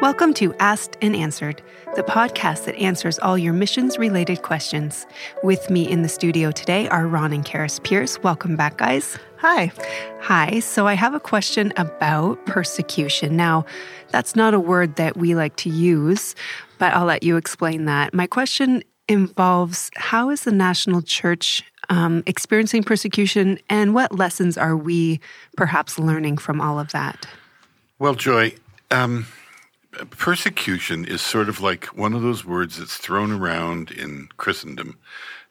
Welcome to Asked and Answered, the podcast that answers all your missions related questions. With me in the studio today are Ron and Karis Pearce. Welcome back, guys. Hi. Hi. So I have a question about persecution. Now, that's not a word that we like to use, but I'll let you explain that. My question involves how is the national church um, experiencing persecution and what lessons are we perhaps learning from all of that? Well, Joy, um, persecution is sort of like one of those words that's thrown around in Christendom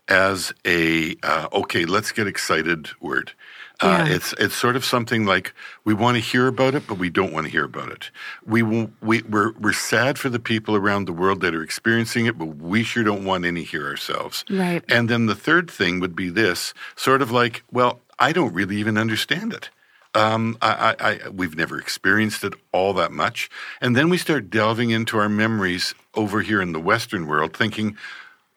as a uh, okay, let's get excited word. Uh, yeah. It's it's sort of something like we want to hear about it, but we don't want to hear about it. We we we're we're sad for the people around the world that are experiencing it, but we sure don't want any here ourselves. Right. And then the third thing would be this sort of like, well, I don't really even understand it. Um, I, I, we've never experienced it all that much. And then we start delving into our memories over here in the Western world, thinking,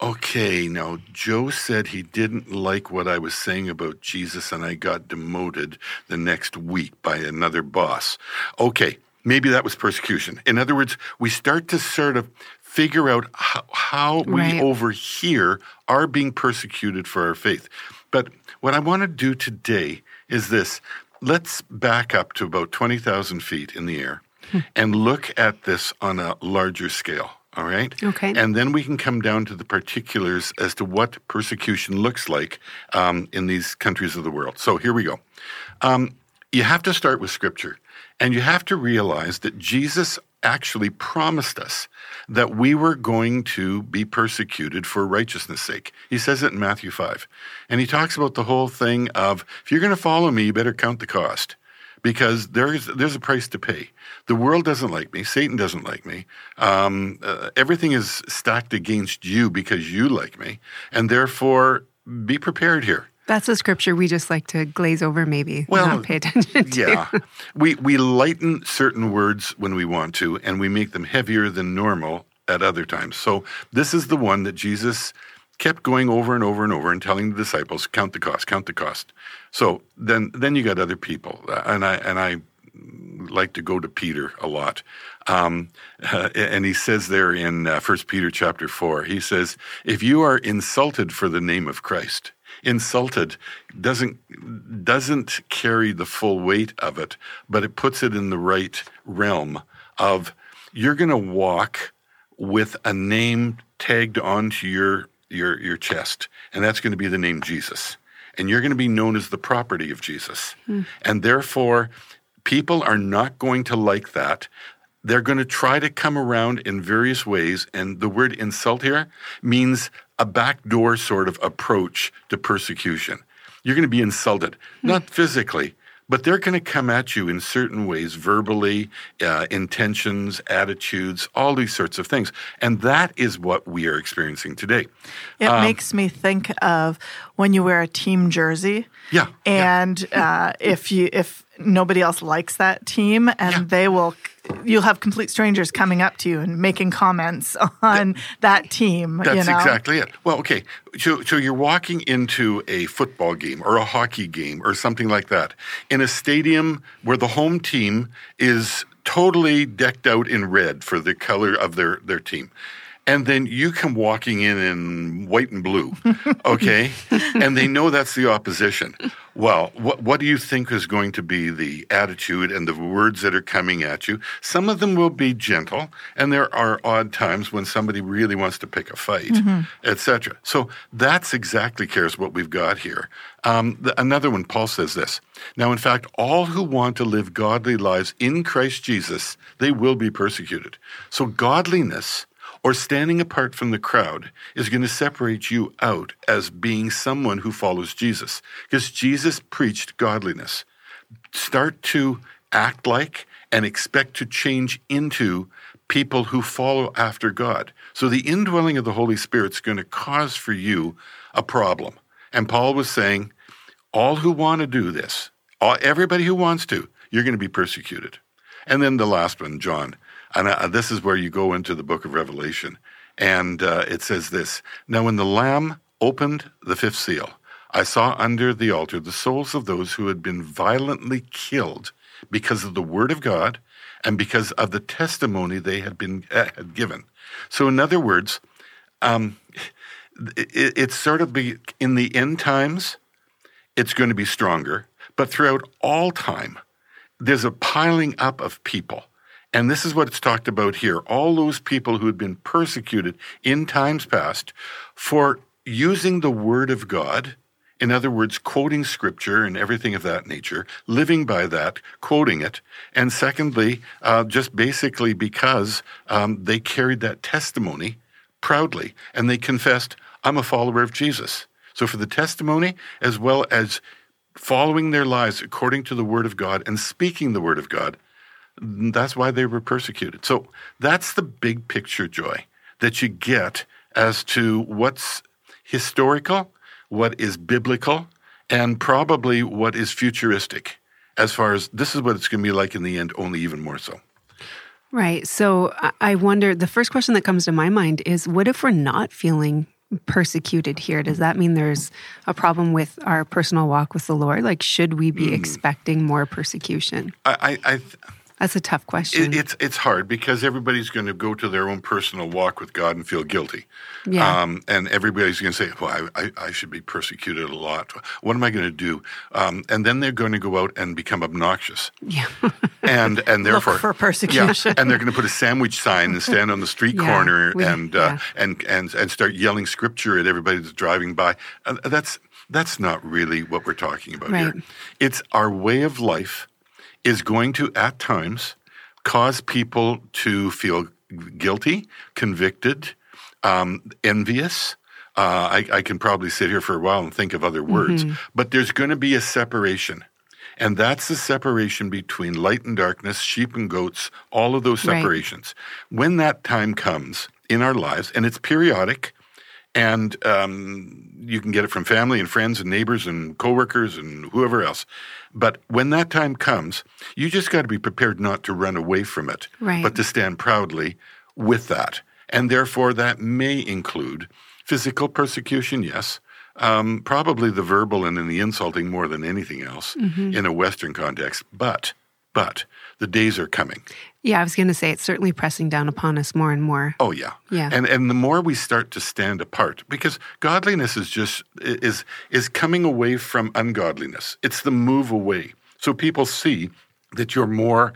okay, now Joe said he didn't like what I was saying about Jesus, and I got demoted the next week by another boss. Okay, maybe that was persecution. In other words, we start to sort of figure out how, how right. we over here are being persecuted for our faith. But what I want to do today is this let's back up to about 20,000 feet in the air hmm. and look at this on a larger scale. All right. Okay. And then we can come down to the particulars as to what persecution looks like um, in these countries of the world. So here we go. Um, you have to start with scripture, and you have to realize that Jesus actually promised us that we were going to be persecuted for righteousness' sake. He says it in Matthew 5. And he talks about the whole thing of if you're going to follow me, you better count the cost because there's there's a price to pay. The world doesn't like me. Satan doesn't like me. Um, uh, everything is stacked against you because you like me, and therefore be prepared here. That's a scripture we just like to glaze over, maybe well, not pay attention to. Yeah, we we lighten certain words when we want to, and we make them heavier than normal at other times. So this is the one that Jesus kept going over and over and over and telling the disciples, "Count the cost, count the cost." So then then you got other people, uh, and I and I like to go to Peter a lot. Um, uh, and he says there in uh, First Peter chapter four, he says, "If you are insulted for the name of Christ." Insulted doesn't doesn't carry the full weight of it, but it puts it in the right realm of you're going to walk with a name tagged onto your your your chest, and that's going to be the name Jesus. And you're going to be known as the property of Jesus. Hmm. And therefore, people are not going to like that they're going to try to come around in various ways. And the word insult here means a backdoor sort of approach to persecution. You're going to be insulted, not physically, but they're going to come at you in certain ways, verbally, uh, intentions, attitudes, all these sorts of things. And that is what we are experiencing today. It um, makes me think of when you wear a team jersey. Yeah. And yeah. Uh, if you if nobody else likes that team, and yeah. they will you'll have complete strangers coming up to you and making comments on that, that team. That's you know? exactly it. Well, okay, so so you're walking into a football game or a hockey game or something like that in a stadium where the home team is totally decked out in red for the color of their their team and then you come walking in in white and blue, okay? and they know that's the opposition. Well, what, what do you think is going to be the attitude and the words that are coming at you? Some of them will be gentle, and there are odd times when somebody really wants to pick a fight, mm-hmm. etc. So that's exactly Karis what we've got here. Um, the, another one, Paul says this. Now, in fact, all who want to live godly lives in Christ Jesus, they will be persecuted. So godliness or standing apart from the crowd is going to separate you out as being someone who follows Jesus because Jesus preached godliness. Start to act like and expect to change into people who follow after God. So the indwelling of the Holy Spirit is going to cause for you a problem. And Paul was saying, all who want to do this, all, everybody who wants to, you're going to be persecuted. And then the last one, John, and uh, this is where you go into the book of Revelation. And uh, it says this Now, when the Lamb opened the fifth seal, I saw under the altar the souls of those who had been violently killed because of the word of God and because of the testimony they had been uh, had given. So, in other words, um, it, it's sort of be in the end times, it's going to be stronger, but throughout all time, there's a piling up of people. And this is what it's talked about here. All those people who had been persecuted in times past for using the word of God in other words, quoting scripture and everything of that nature, living by that, quoting it. And secondly, uh, just basically because um, they carried that testimony proudly and they confessed, I'm a follower of Jesus. So for the testimony, as well as following their lives according to the word of God and speaking the word of God, that's why they were persecuted. So that's the big picture joy that you get as to what's historical what is biblical, and probably what is futuristic as far as this is what it's going to be like in the end, only even more so. Right. So I wonder the first question that comes to my mind is what if we're not feeling persecuted here? Does that mean there's a problem with our personal walk with the Lord? Like, should we be mm. expecting more persecution? I, I, I that's a tough question. It, it's it's hard because everybody's going to go to their own personal walk with God and feel guilty. Yeah. Um, and everybody's going to say, "Well, I, I, I, should be persecuted a lot. What am I going to do?" Um, and then they're going to go out and become obnoxious. Yeah. and and therefore for persecution. Yeah, and they're going to put a sandwich sign and stand on the street yeah, corner we, and, uh, yeah. and and and start yelling scripture at everybody that's driving by. Uh, that's that's not really what we're talking about right. here. It's our way of life is going to, at times, cause people to feel guilty, convicted, um, envious. Uh, I, I, can probably sit here for a while and think of other words, mm-hmm. but there's going to be a separation. And that's the separation between light and darkness, sheep and goats, all of those separations. Right. When that time comes in our lives, and it's periodic, and um, you can get it from family and friends and neighbors and coworkers and whoever else. But when that time comes, you just got to be prepared not to run away from it, right. but to stand proudly with that. And therefore, that may include physical persecution, yes. Um, probably the verbal and in the insulting more than anything else mm-hmm. in a Western context. But, but the days are coming. Yeah, I was going to say it's certainly pressing down upon us more and more. Oh yeah, yeah. And and the more we start to stand apart, because godliness is just is is coming away from ungodliness. It's the move away. So people see that you're more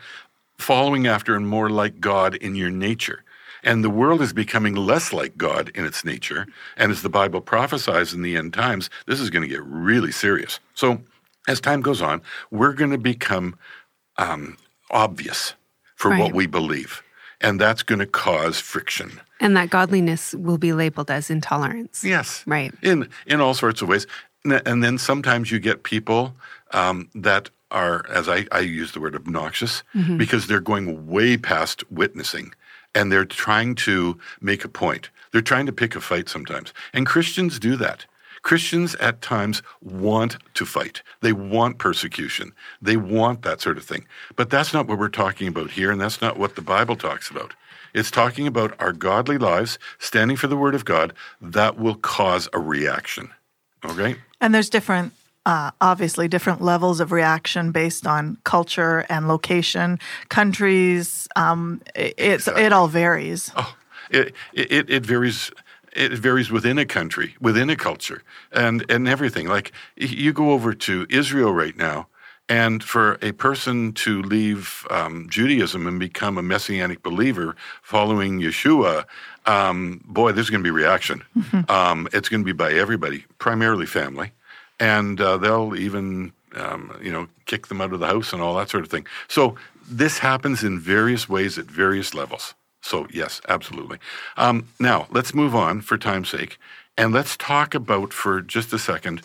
following after and more like God in your nature. And the world is becoming less like God in its nature. And as the Bible prophesies in the end times, this is going to get really serious. So as time goes on, we're going to become um, obvious for right. what we believe. And that's going to cause friction. And that godliness will be labeled as intolerance. Yes. Right. In, in all sorts of ways. And then sometimes you get people um, that are, as I, I, use the word obnoxious, mm-hmm. because they're going way past witnessing and they're trying to make a point. They're trying to pick a fight sometimes. And Christians do that. Christians at times want to fight. They want persecution. They want that sort of thing. But that's not what we're talking about here, and that's not what the Bible talks about. It's talking about our godly lives, standing for the Word of God, that will cause a reaction. Okay? And there's different uh, obviously different levels of reaction based on culture and location, countries. Um, it, exactly. it all varies. Oh, it, it, it varies it varies within a country, within a culture, and and everything. Like you go over to Israel right now, and for a person to leave um, Judaism and become a messianic believer following Yeshua, um, boy, there's going to be reaction. Mm-hmm. Um, it's going to be by everybody, primarily family, and uh, they'll even um, you know kick them out of the house and all that sort of thing. So this happens in various ways at various levels. So, yes, absolutely. Um, now, let's move on for time's sake, and let's talk about for just a second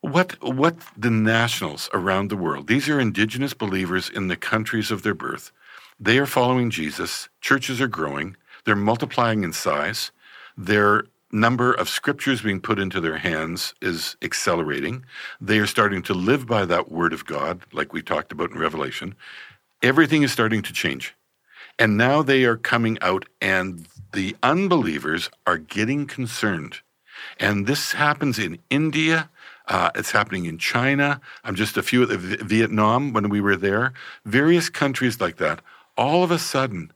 what, what the nationals around the world, these are indigenous believers in the countries of their birth. They are following Jesus. Churches are growing. They're multiplying in size. Their number of scriptures being put into their hands is accelerating. They are starting to live by that word of God, like we talked about in Revelation. Everything is starting to change. And now they are coming out, and the unbelievers are getting concerned. And this happens in India, Uh, it's happening in China. I'm just a few of Vietnam when we were there. Various countries like that. All of a sudden,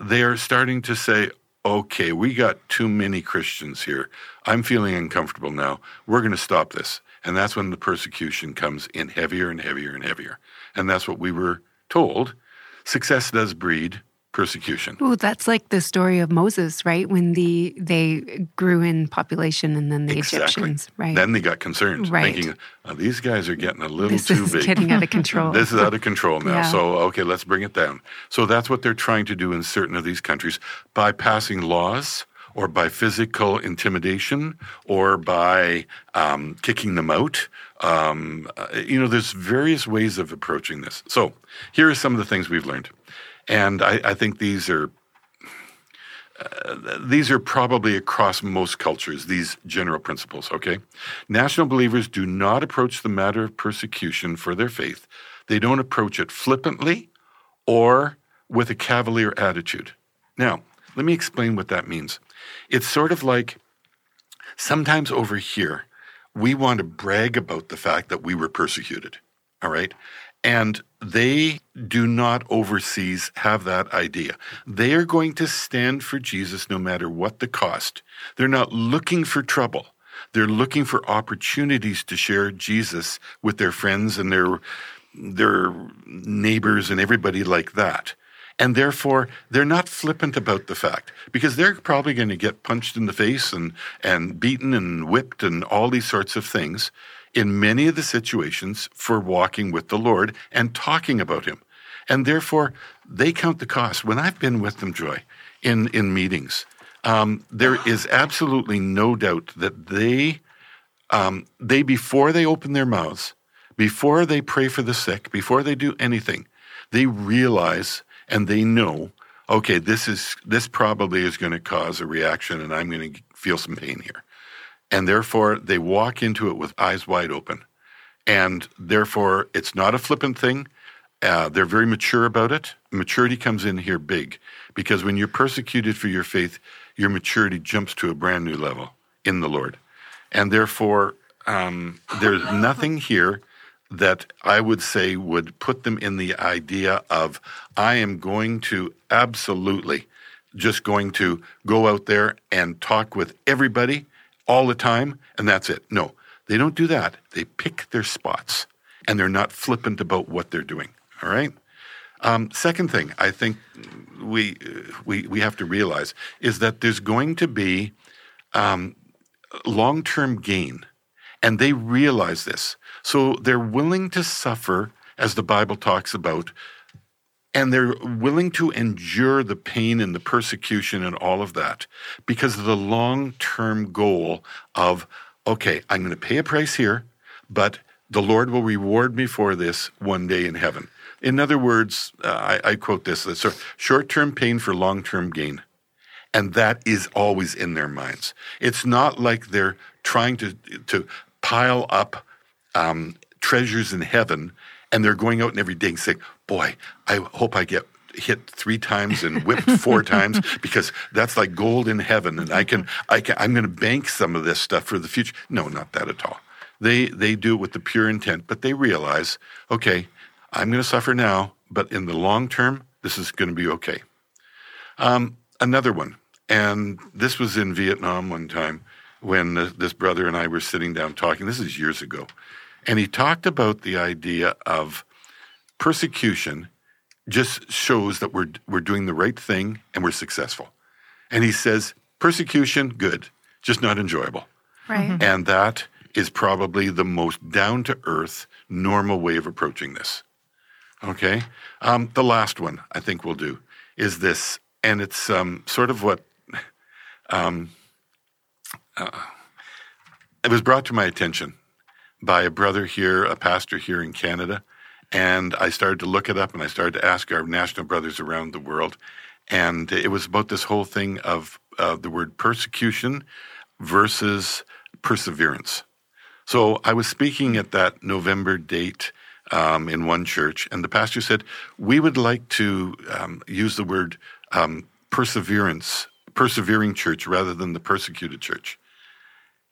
they are starting to say, okay, we got too many Christians here. I'm feeling uncomfortable now. We're going to stop this. And that's when the persecution comes in heavier and heavier and heavier. And that's what we were told. Success does breed persecution. Oh, that's like the story of Moses, right? When the they grew in population and then the exactly. Egyptians, right? Then they got concerned, right. thinking, oh, these guys are getting a little this too big. getting out of control. this is out of control now. Yeah. So, okay, let's bring it down. So that's what they're trying to do in certain of these countries by passing laws or by physical intimidation or by um, kicking them out. Um, uh, you know, there's various ways of approaching this. So here are some of the things we've learned. And I, I think these are uh, these are probably across most cultures, these general principles, okay? National believers do not approach the matter of persecution for their faith. They don't approach it flippantly or with a cavalier attitude. Now, let me explain what that means. It's sort of like sometimes over here, we want to brag about the fact that we were persecuted, all right? And they do not overseas have that idea. They are going to stand for Jesus no matter what the cost. They're not looking for trouble. They're looking for opportunities to share Jesus with their friends and their their neighbors and everybody like that. And therefore, they're not flippant about the fact because they're probably going to get punched in the face and, and beaten and whipped and all these sorts of things in many of the situations for walking with the Lord and talking about Him. And therefore, they count the cost. When I've been with them, Joy, in, in meetings, um, there is absolutely no doubt that they, um, they, before they open their mouths, before they pray for the sick, before they do anything, they realize and they know, okay, this is this probably is going to cause a reaction, and I'm going to feel some pain here. And therefore, they walk into it with eyes wide open. And therefore, it's not a flippant thing. Uh, they're very mature about it. Maturity comes in here big because when you're persecuted for your faith, your maturity jumps to a brand new level in the Lord. And therefore, um, there's nothing here that I would say would put them in the idea of, I am going to absolutely just going to go out there and talk with everybody all the time and that's it. No, they don't do that. They pick their spots and they're not flippant about what they're doing. All right. Um, second thing I think we, we, we have to realize is that there's going to be um, long term gain, and they realize this. So they're willing to suffer, as the Bible talks about, and they're willing to endure the pain and the persecution and all of that because of the long term goal of, okay, I'm going to pay a price here, but the Lord will reward me for this one day in heaven. In other words, uh, I, I, quote this short term pain for long term gain. And that is always in their minds. It's not like they're trying to, to pile up um, treasures in heaven and they're going out and every day saying, boy, I hope I get hit three times and whipped four times because that's like gold in heaven and I can I can I'm going to bank some of this stuff for the future. No, not that at all. They they do it with the pure intent, but they realize, okay, I'm going to suffer now, but in the long term, this is going to be okay. Um, another one, and this was in Vietnam one time when this brother and I were sitting down talking. This is years ago, and he talked about the idea of persecution just shows that we're, we're doing the right thing and we're successful. And he says, persecution, good, just not enjoyable. Right. Mm-hmm. And that is probably the most down to earth, normal way of approaching this. Okay? Um, the last one I think we'll do is this, and it's um, sort of what um, uh, it was brought to my attention by a brother here, a pastor here in Canada and I started to look it up and I started to ask our national brothers around the world. And it was about this whole thing of uh, the word persecution versus perseverance. So I was speaking at that November date um, in one church, and the pastor said, We would like to um, use the word um, perseverance, persevering church, rather than the persecuted church.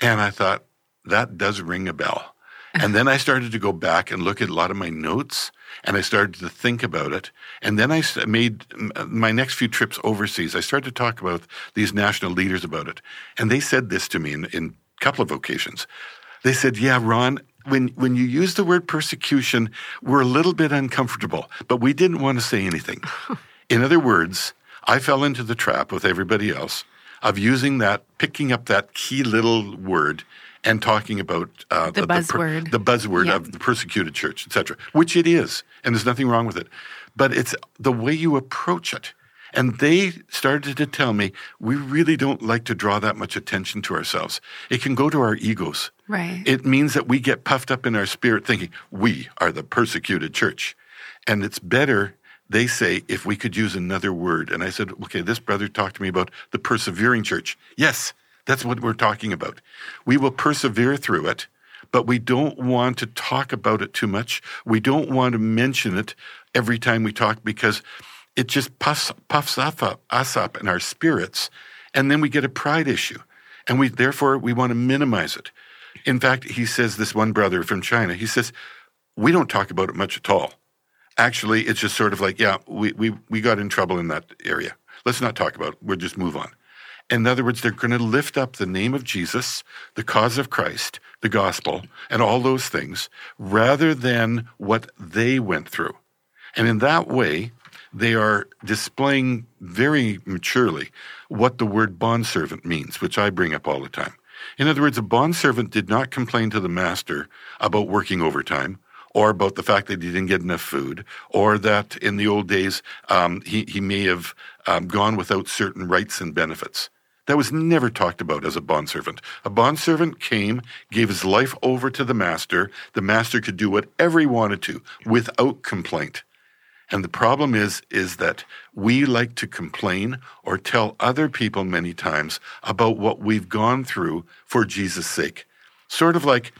And I thought, that does ring a bell And then I started to go back and look at a lot of my notes and I started to think about it. And then I made my next few trips overseas. I started to talk about these national leaders about it. And they said this to me in, in a couple of occasions. They said, Yeah, Ron, when, when you use the word persecution, we're a little bit uncomfortable, but we didn't want to say anything. in other words, I fell into the trap with everybody else of using that, picking up that key little word and talking about uh, the, the, buzzword, the, buzzword of the persecuted church, etc., which it is, and there's nothing wrong with it. But it's the way you approach it. And they started to tell me, we really don't like to draw that much attention to ourselves. It can go to our egos. Right. It means that we get puffed up in our spirit thinking, we are the persecuted church. And it's better, they say, if we could use another word. And I said, okay, this brother talked to me about the persevering church. Yes, that's what we're talking about. We will persevere through it, but we don't want to talk about it too much. We don't want to mention it every time we talk because it just puffs, puffs up, us up in our spirits, and then we get a pride issue. And we therefore we want to minimize it. In fact, he says this one brother from China, he says, we don't talk about it much at all. Actually, it's just sort of like, yeah, we, we, we got in trouble in that area. Let's not talk about it. We'll just move on. In other words, they're going to lift up the name of Jesus, the cause of Christ, the gospel, and all those things, rather than what they went through. And in that way, they are displaying very maturely what the word bondservant means, which I bring up all the time. In other words, a bondservant did not complain to the master about working overtime or about the fact that he didn't get enough food, or that in the old days um, he, he may have um, gone without certain rights and benefits. That was never talked about as a bondservant. A bondservant came, gave his life over to the master. The master could do whatever he wanted to without complaint. And the problem is, is that we like to complain or tell other people many times about what we've gone through for Jesus' sake. Sort of like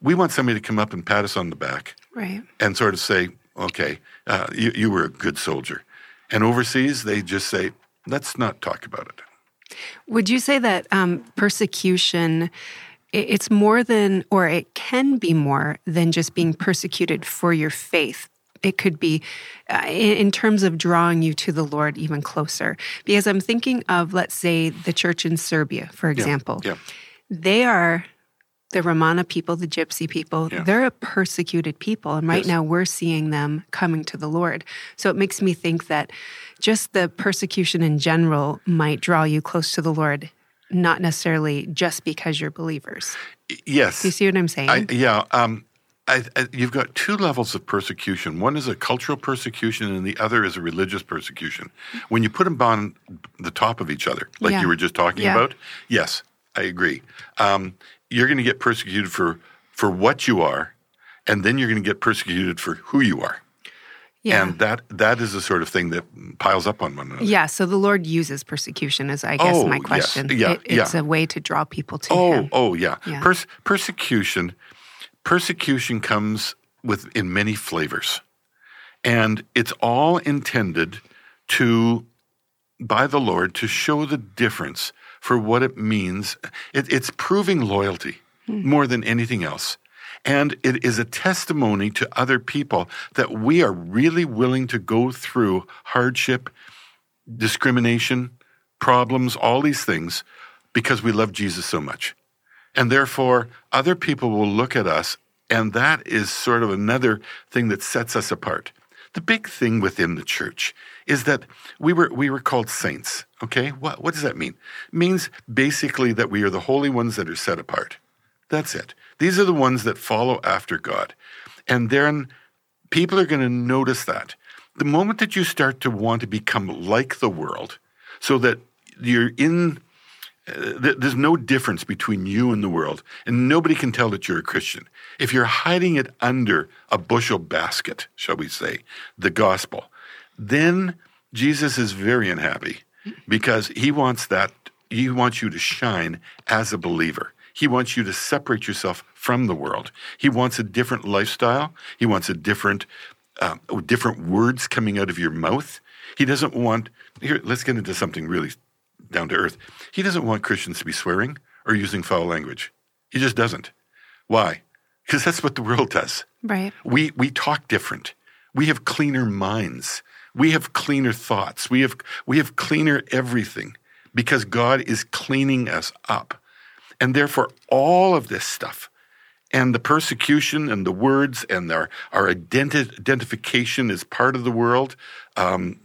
we want somebody to come up and pat us on the back. Right. And sort of say, okay, uh, you, you were a good soldier. And overseas, they just say, let's not talk about it. Would you say that um, persecution? It's more than, or it can be more than just being persecuted for your faith. It could be uh, in terms of drawing you to the Lord even closer. Because I'm thinking of, let's say, the church in Serbia, for example. Yeah, yeah. They are the Romani people, the Gypsy people, yeah. they're a persecuted people. And right yes. now we're seeing them coming to the Lord. So it makes me think that just the persecution in general might draw you close to the Lord, not necessarily just because you're believers. Yes. Do you see what I'm saying? I, yeah. Um, I, I, you've got two levels of persecution. One is a cultural persecution, and the other is a religious persecution. When you put them on the top of each other, like yeah. you were just talking yeah. about, yes, I agree. Um, you're going to get persecuted for for what you are, and then you're going to get persecuted for who you are. Yeah. And that that is the sort of thing that piles up on one another. Yeah. So the Lord uses persecution, as I guess oh, my question. Yes. Yeah, it, it's yeah. a way to draw people to oh, Him. Oh, yeah. yeah. Pers- persecution, persecution comes with in many flavors, and it's all intended to by the Lord to show the difference for what it means. It, it's proving loyalty mm. more than anything else. And it is a testimony to other people that we are really willing to go through hardship, discrimination, problems, all these things because we love Jesus so much. And therefore, other people will look at us, and that is sort of another thing that sets us apart. The big thing within the church is that we were we were called saints. Okay, what what does that mean? It means basically that we are the holy ones that are set apart. That's it. These are the ones that follow after God, and then people are going to notice that. The moment that you start to want to become like the world, so that you're in uh, there's no difference between you and the world, and nobody can tell that you're a Christian. If you're hiding it under a bushel basket, shall we say, the gospel, then Jesus is very unhappy because he wants that, he wants you to shine as a believer. He wants you to separate yourself from the world. He wants a different lifestyle. He wants a different, uh, different words coming out of your mouth. He doesn't want, here, let's get into something really down to earth. He doesn't want Christians to be swearing or using foul language. He just doesn't. Why? because that's what the world does. Right. We we talk different. We have cleaner minds. We have cleaner thoughts. We have we have cleaner everything because God is cleaning us up. And therefore all of this stuff and the persecution and the words and our, our identi- identification as part of the world, um,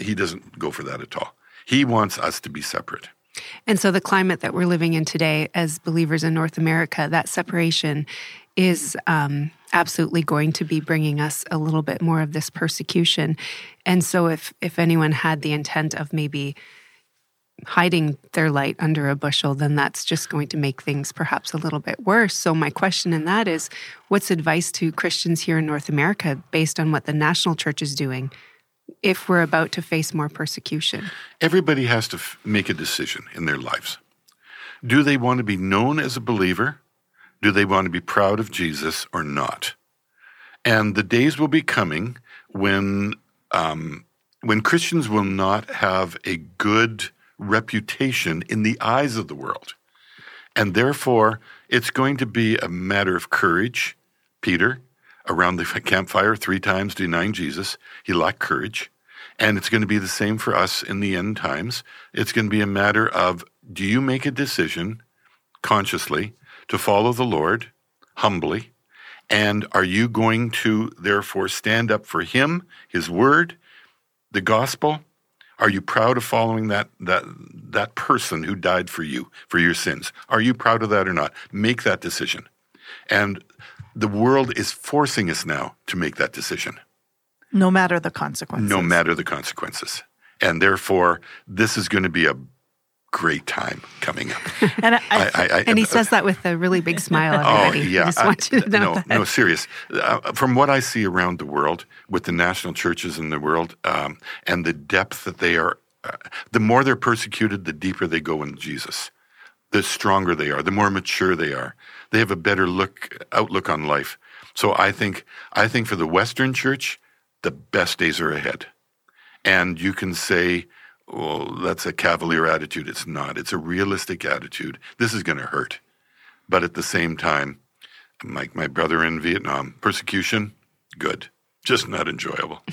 he doesn't go for that at all. He wants us to be separate. And so, the climate that we're living in today as believers in North America, that separation is um, absolutely going to be bringing us a little bit more of this persecution. And so, if if anyone had the intent of maybe hiding their light under a bushel, then that's just going to make things perhaps a little bit worse. So, my question in that is what's advice to Christians here in North America based on what the national church is doing if we're about to face more persecution? Everybody has to f- make a decision in their lives. Do they want to be known as a believer? Do they want to be proud of Jesus or not? And the days will be coming when um, when Christians will not have a good reputation in the eyes of the world. And therefore, it's going to be a matter of courage. Peter, around the campfire, three times denying Jesus, he lacked courage. And it's going to be the same for us in the end times. It's going to be a matter of do you make a decision consciously to follow the Lord humbly? And are you going to therefore stand up for Him, His Word, the gospel, are you proud of following that that that person who died for you for your sins? Are you proud of that or not? Make that decision. And the world is forcing us now to make that decision. No matter the consequences. No matter the consequences. And therefore, this is going to be a great time coming up. and, I, I, I, and he says that with a really big smile. Everybody. Oh, yeah. I just want you to know no, that. no, serious. Uh, from what I see around the world with the national churches in the world um, and the depth that they are, uh, the more they're persecuted, the deeper they go in Jesus. The stronger they are, the more mature they are. They have a better look outlook on life. So I think I think for the Western church, the best days are ahead. And you can say, well, that's a cavalier attitude. It's not. It's a realistic attitude. This is going to hurt. But at the same time, like my brother in Vietnam, persecution, good, just not enjoyable.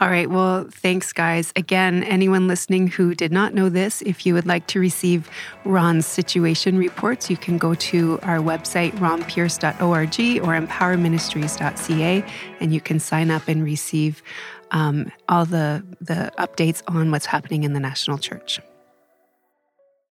All right. Well, thanks, guys. Again, anyone listening who did not know this, if you would like to receive Ron's situation reports, you can go to our website, ronpearce.org or empowerministries.ca, and you can sign up and receive um, all the, the updates on what's happening in the national church.